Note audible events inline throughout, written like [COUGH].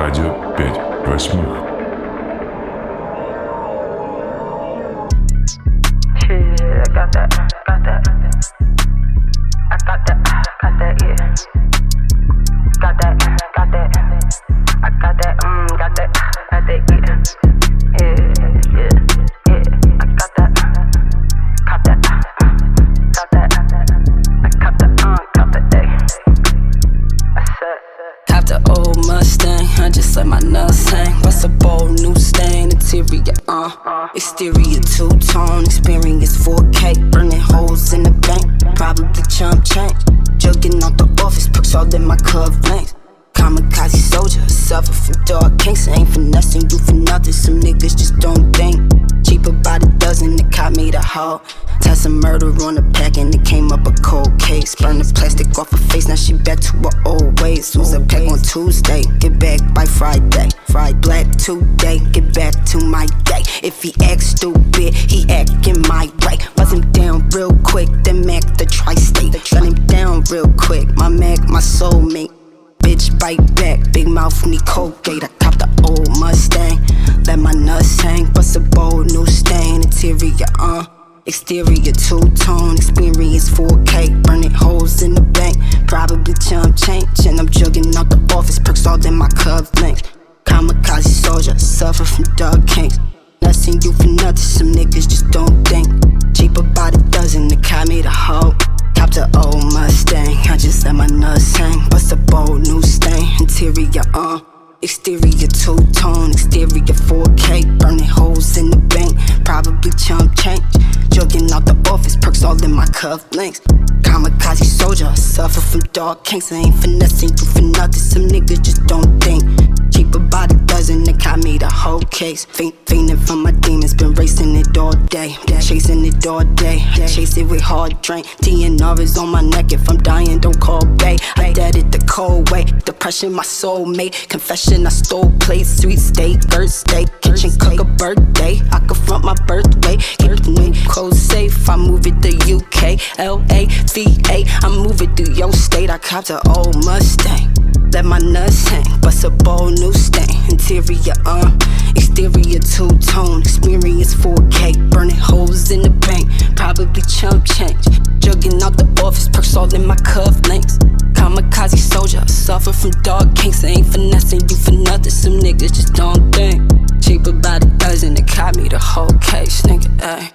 Радио 5 восьмых. Shit, I got that, got that. I got that, got that, yeah. Today, get back to my day. If he act stupid, he acting my way. Buzz him down real quick, then Mac the tri-state. Run him down real quick, my Mac, my soulmate. Bitch, bite back, big mouth, need Colgate. I cop the old Mustang, let my nuts hang. Bust a bold new stain, interior, uh. Exterior two tone, experience 4K. Burning holes in the bank, probably chump change. And I'm jugging out the office, perks all in my length. Kamikaze soldier, suffer from dog kinks. Nothing you for nothing, some niggas just don't think. Cheaper by the dozen, the caught me the hoe. Cop the old Mustang, I just let my nuts hang. Bust a bold new stain, interior, uh. Exterior two tone, exterior 4K. Burning holes in the bank, probably chump change. Jugging out the office, perks all in my curved links. Kamikaze soldier, suffer from dog kinks. I ain't finessing you for nothing, some niggas just don't think. Cheaper by the dozen, they caught me the whole case. Faint, fainting from my demons, been racing it all day. Chasing it all day, chase it with hard drink. TNR is on my neck, if I'm dying, don't call Bay. I dead it the cold way, depression my soulmate. Confession, I stole plates, sweet steak, birthday. Kitchen cook a birthday, I confront my birthday. The new clothes safe, I move it to UK, LA, VA. I move it through your state, I copped an old Mustang. Let my nuts hang, bust a bold new stain. Interior, uh, exterior two tone, experience 4K. Burning holes in the bank, probably chump change. Jugging out the office, perks all in my cuff links. Kamikaze soldier, suffer from dog kinks. I ain't finessing you for nothing, some niggas just don't think. Cheaper by the dozen, it caught me the whole case, nigga, ayy.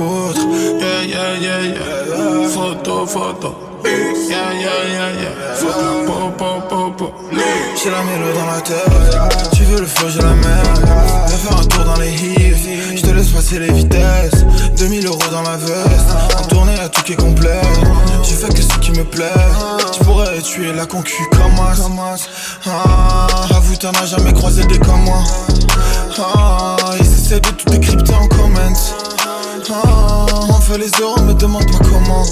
Yeah, yeah, yeah, yeah. Photo, photo. Yeah, yeah, yeah, yeah. Photo, J'ai la mélo dans la tête. Tu veux le feu, j'ai la merde. Viens faire un tour dans les hills. Je te laisse passer les vitesses. 2000 euros dans la veste. En tournée à tout qui est complet. J'ai fait que ce qui me plaît. Tu pourrais tuer la concu comme moi. Ah, avoue, t'en as jamais croisé des comme moi. Ah, ils essaient de tout décrypter en comment. Ah, on fait les euros, me demande pas comment.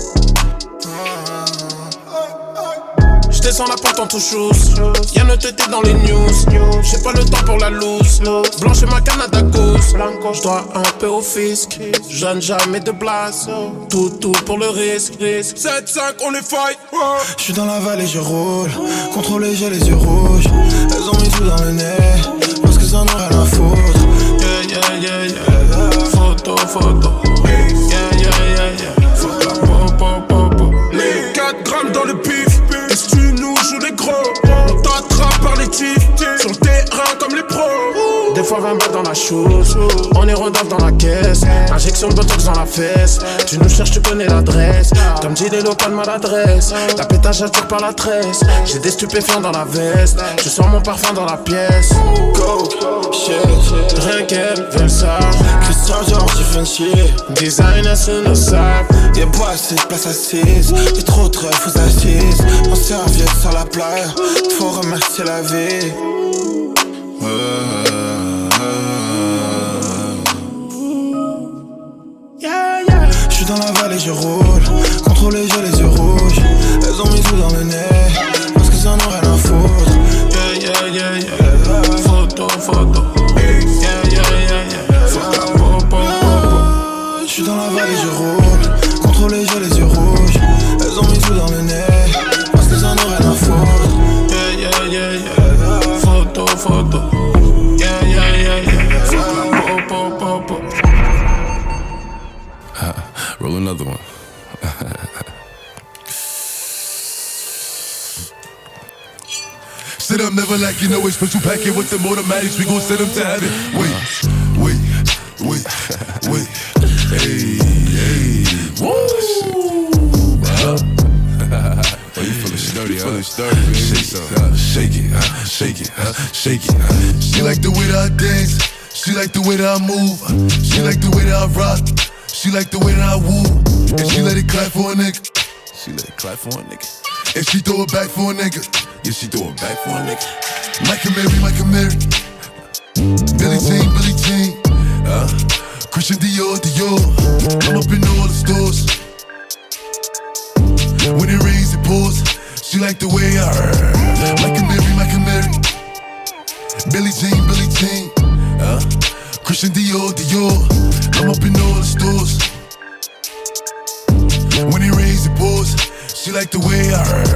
J'descends la porte en tout chose. Y'a ne tête dans les news. J'ai pas le temps pour la loose. Blanche ma Canada Goose. J'dois un peu au fisc. Jeune jamais de place. Tout, tout pour le risque. 7-5, on est fight. Je suis dans la vallée, je roule. Contrôlé, j'ai les yeux rouges. Elles ont mis tout dans le nez. Parce que ça n'en rien à foutre. Yeah, yeah, yeah, yeah. Photo, photo. Fois 20 balles dans la chose. On est rodave dans la caisse. Injection de botox dans la fesse. Tu nous cherches, tu connais l'adresse. Comme dit les locales, maladresse. La pétage attire par la tresse. J'ai des stupéfiants dans la veste. Je sens mon parfum dans la pièce. Go, shit. Rien qu'elle veut ça. Christian Georges, différencié. Designer sur nos sacs. Y'a pas assez de place assise. Y'a trop de trèfles aux assises. En serviette sur la plage. Faut remercier la vie. Dans la vallée, je roule. Contrôlé, j'ai les yeux rouges. Elles ont mis tout dans le nez. Parce que ça n'en rien à foutre. Yeah, yeah, yeah, yeah. Photo, photo. Up, never like you know it's special packet with the automatics. We gon' send them to heaven. Wait, wait, wait, wait. Hey, hey. Woo! [LAUGHS] Oh, you feeling sturdy, huh? sturdy, baby. Shake. Uh, shake it, uh, shake it, uh, shake it. uh. She like the way that I dance. She like the way that I move. She like the way that I rock. She like the way that I woo. And she let it clap for a nigga. She let it clap for a nigga. And she throw it back for a nigga. Yeah, she throw it back for a nigga. Michael Mary, Michael Mary. Billie Jean, Billie Jean. Uh, Christian Dior, Dior. I'm up in all the stores. When it rains, it pours. She like the way I heard. Mary, Michael Mary. Billie Jean, Billie Jean. Uh, Christian Dior, Dior. I'm up in all the stores. When it rains, it pours. She like the way I heard.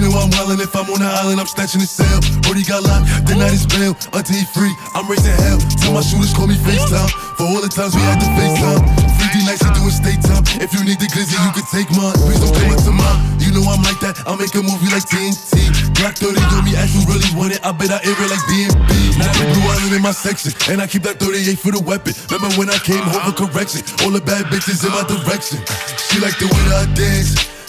They know I'm wildin' if I'm on the island, I'm snatching the cell. Brody got locked, the night is bail. Until he free, I'm raising hell. Tell my shooters call me FaceTime. For all the times we had to FaceTime. 3D nights, you doing state time. If you need the glizzy, you can take mine. Please don't come to mine. You know I'm like that, I'll make a movie like TNT. Black 30 on me, ask you really want it. I bet I air it like DMB. Now the blue island in my section, and I keep that 38 for the weapon. Remember when I came home for correction? All the bad bitches in my direction. She like the way that I dance.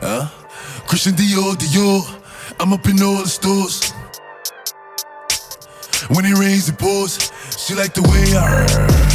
Uh, Christian Dior, Dior. I'm up in all the stores. When it rains, it pours. She like the way I heard.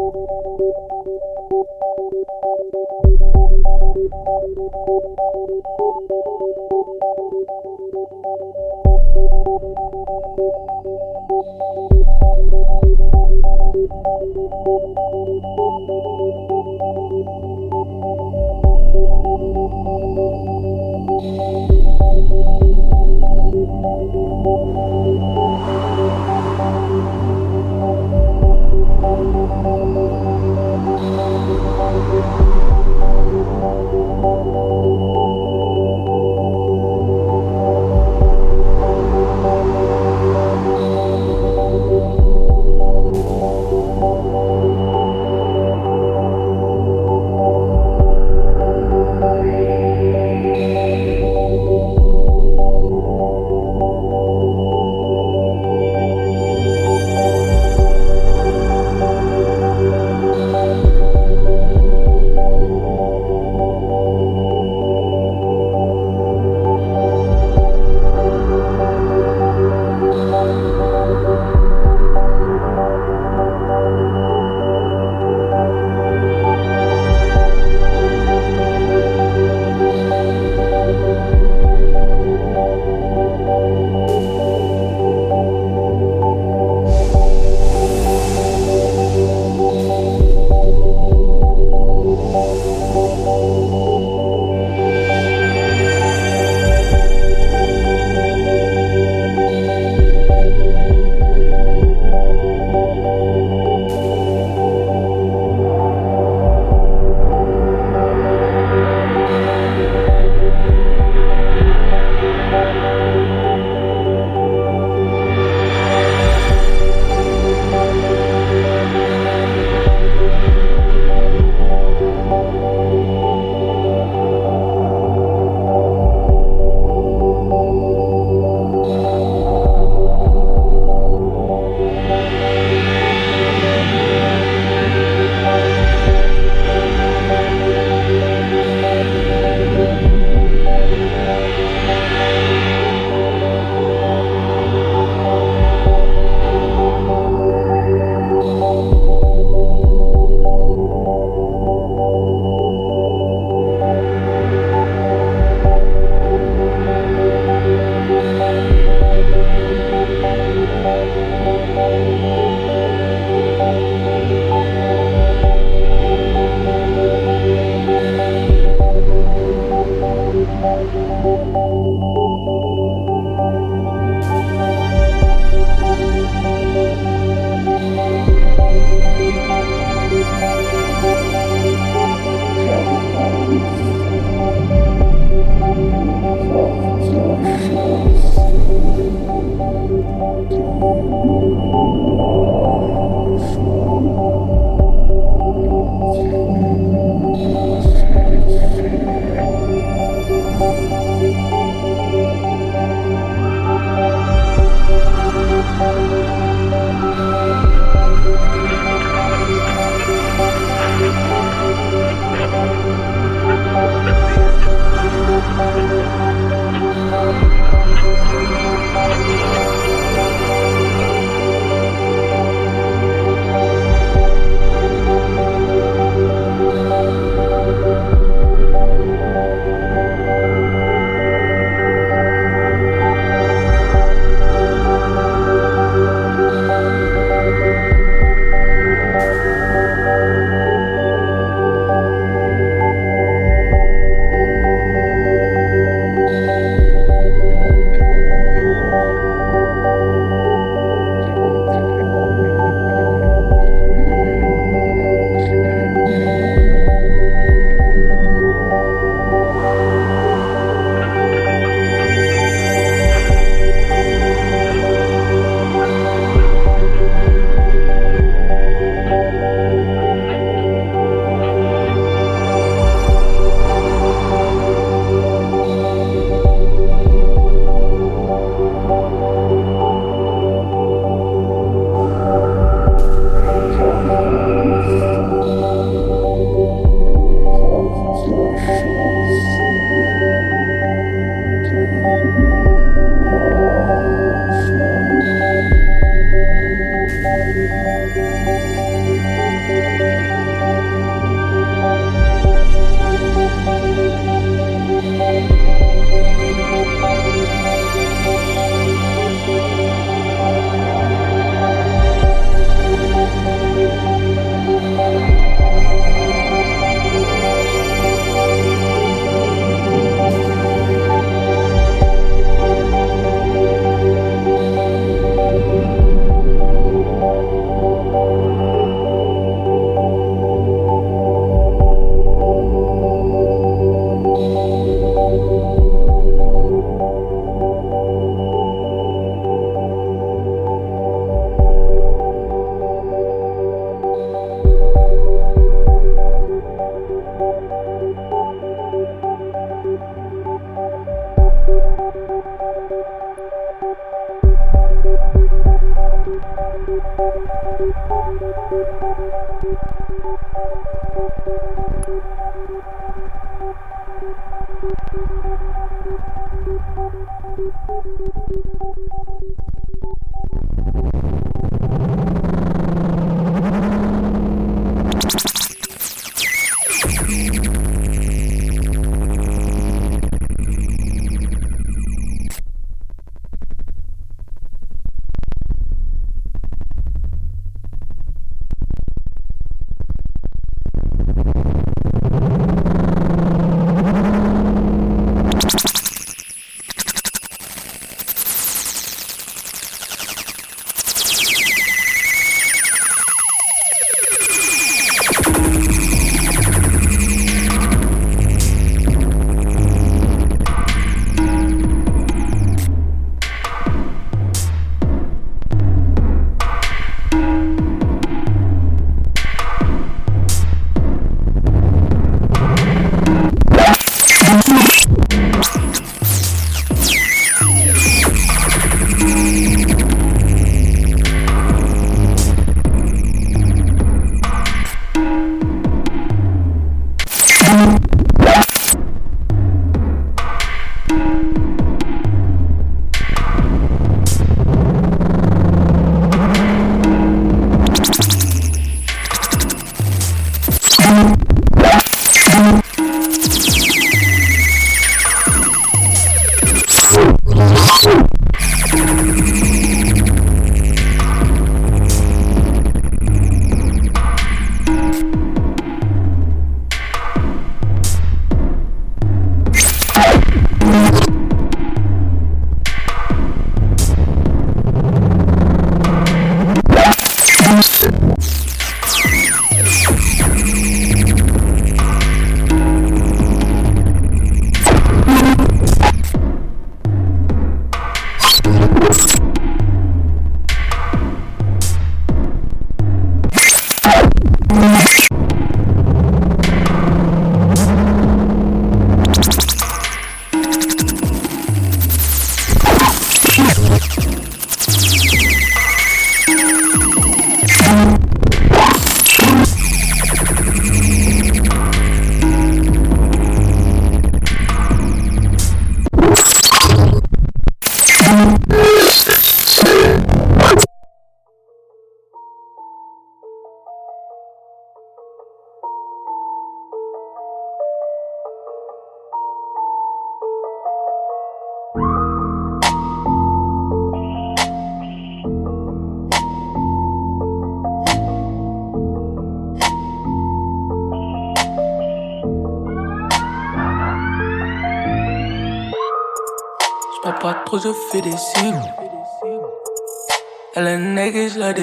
Thank you.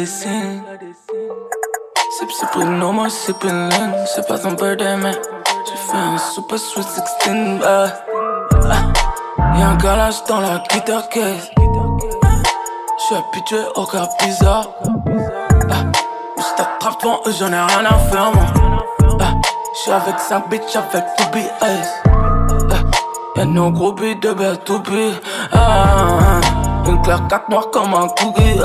Dessine. Sip, sip, no more sipping lean. C'est pas son birthday, mais j'ai fait un super sweet 16. Bah. Ah. Y'a un galage dans la guitare case. J'suis habitué au cas bizarre. Ah. Je t'attrape devant eux, j'en ai rien à faire, moi. Ah. J'suis avec 5 bitches, avec 2 BS. Ah. Y'a nos gros billes de belle to be. Ah. Une claire 4 noire comme un cookie.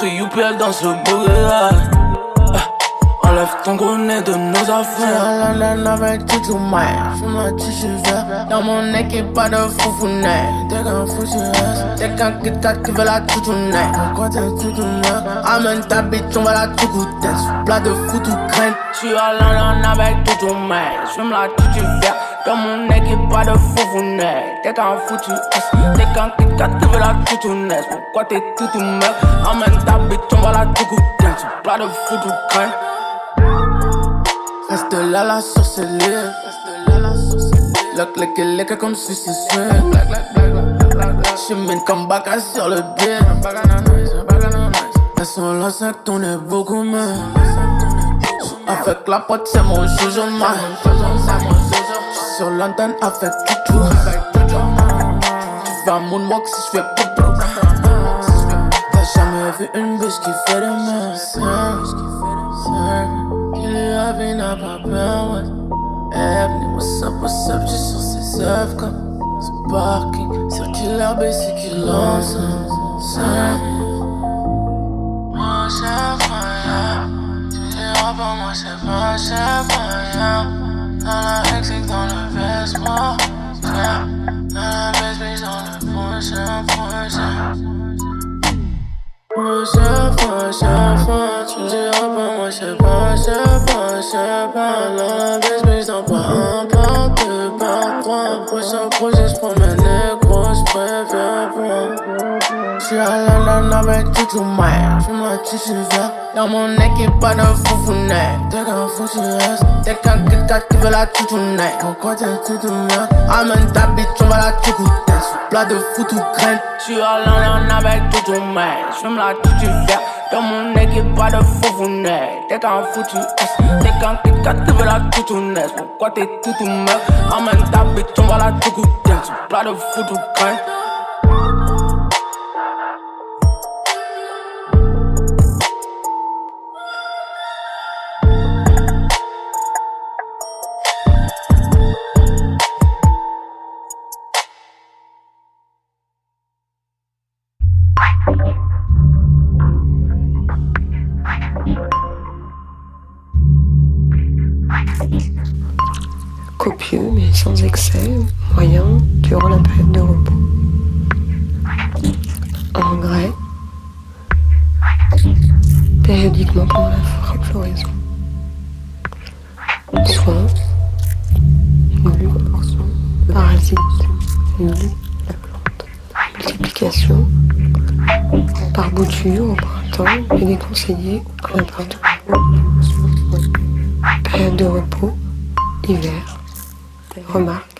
Que you perd dans ce bourré Enlève ton gros nez de nos affaires. Je London avec tout du mal. Je me tissu vert. Dans mon équipe, pas de foufounet. T'es qu'un foutu. T'es qu'un Kit qui veut la toutounet. Pourquoi t'es toutounet? Amène ta bitch, on va la tout goûter. Plat de foutu crème. J'suis à London avec tout mal. J'fume la tissu vert. Dans mon équipe, pas de foufounet. T'es qu'un foutu. T'es qu'un Kit qui veut la toutounet. Pourquoi t'es toutounet? Amène ta bitch, on va la tout goûter. Plat de foutu crème. Reste là, la sorcellerie. Lock, lock, lock, comme si c'est swing. Chemine comme bac sur le pied. Elles sont là, ça tourne beaucoup moins. Avec la pote, c'est mon jugement. Sur l'antenne avec tout Tu vas moonwalk si je fais pop T'as jamais vu une biche qui fait de mains. Qui n'a pas peur, ouais. Ebony, what's up, what's up, j'suis sur ses œuvres comme ce parking. Circulaire, baissé qui lance. Moi, c'est rien. Tu diras pas, moi, c'est pas, c'est rien. Dans la exit, dans le vêtement. Dans la baisse, bitch, dans le prochain, prochain. Moi, c'est pas, se baladent, mais j'en pas un, pas deux, pas trois. Prochain projet tu la la la la ben tu tu mère Je me tue vert. Dans mon nez qui pas de foufounet. T'es qu'un fou tu restes T'es qu'un quelqu'un qui veut la tutounette Pourquoi t'es tutounette Amène ta bitch on va la tutounette Sous plat de foot ou graine. Tu la la la ben tu tu mère Je me tu vert. Dans mon nez qui pas de foufounet. T'es qu'un foutu S T'es qu'un KitKat qui veut la toutounesse Pourquoi t'es tout meuf Amène ta bitch on va la toutounette Sous plat de foot ou graine. Sans excès, moyen, durant la période de repos. Engrais, périodiquement pendant la floraison. Soins, nul, parasites, nul, la plante. Multiplication, par bouture au printemps et déconseillé en appartement. Période de repos, hiver remarques.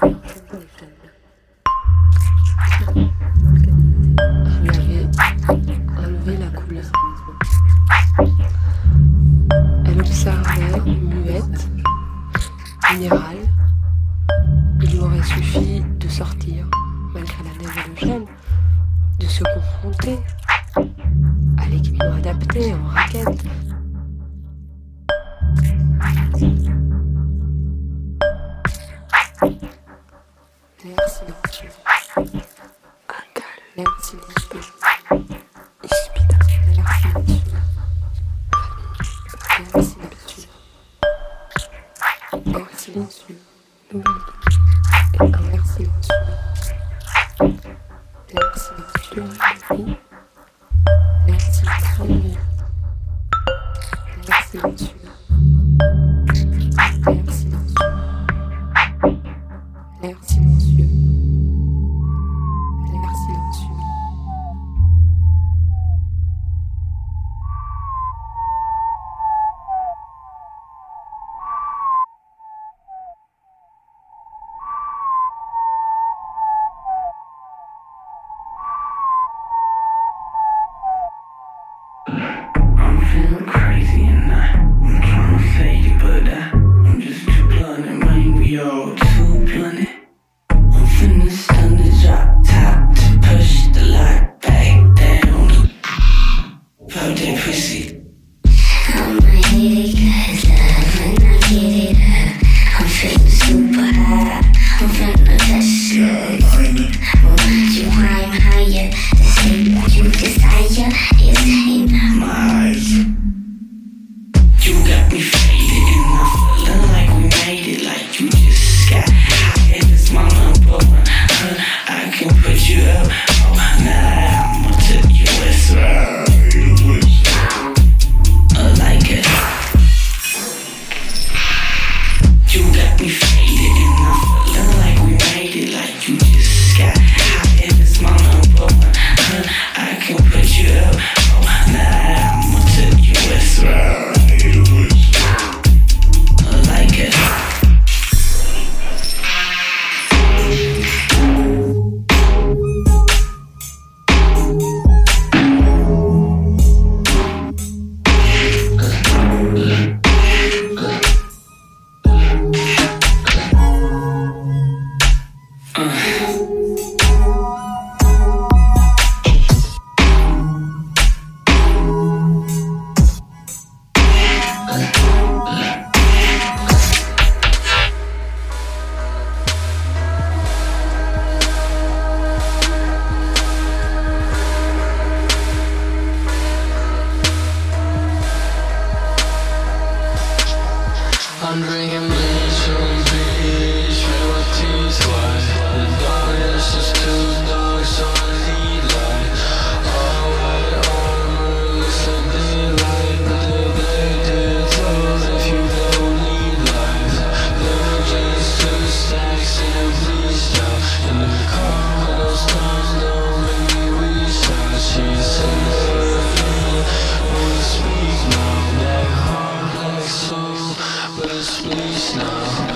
Thank you. whistlers loose now.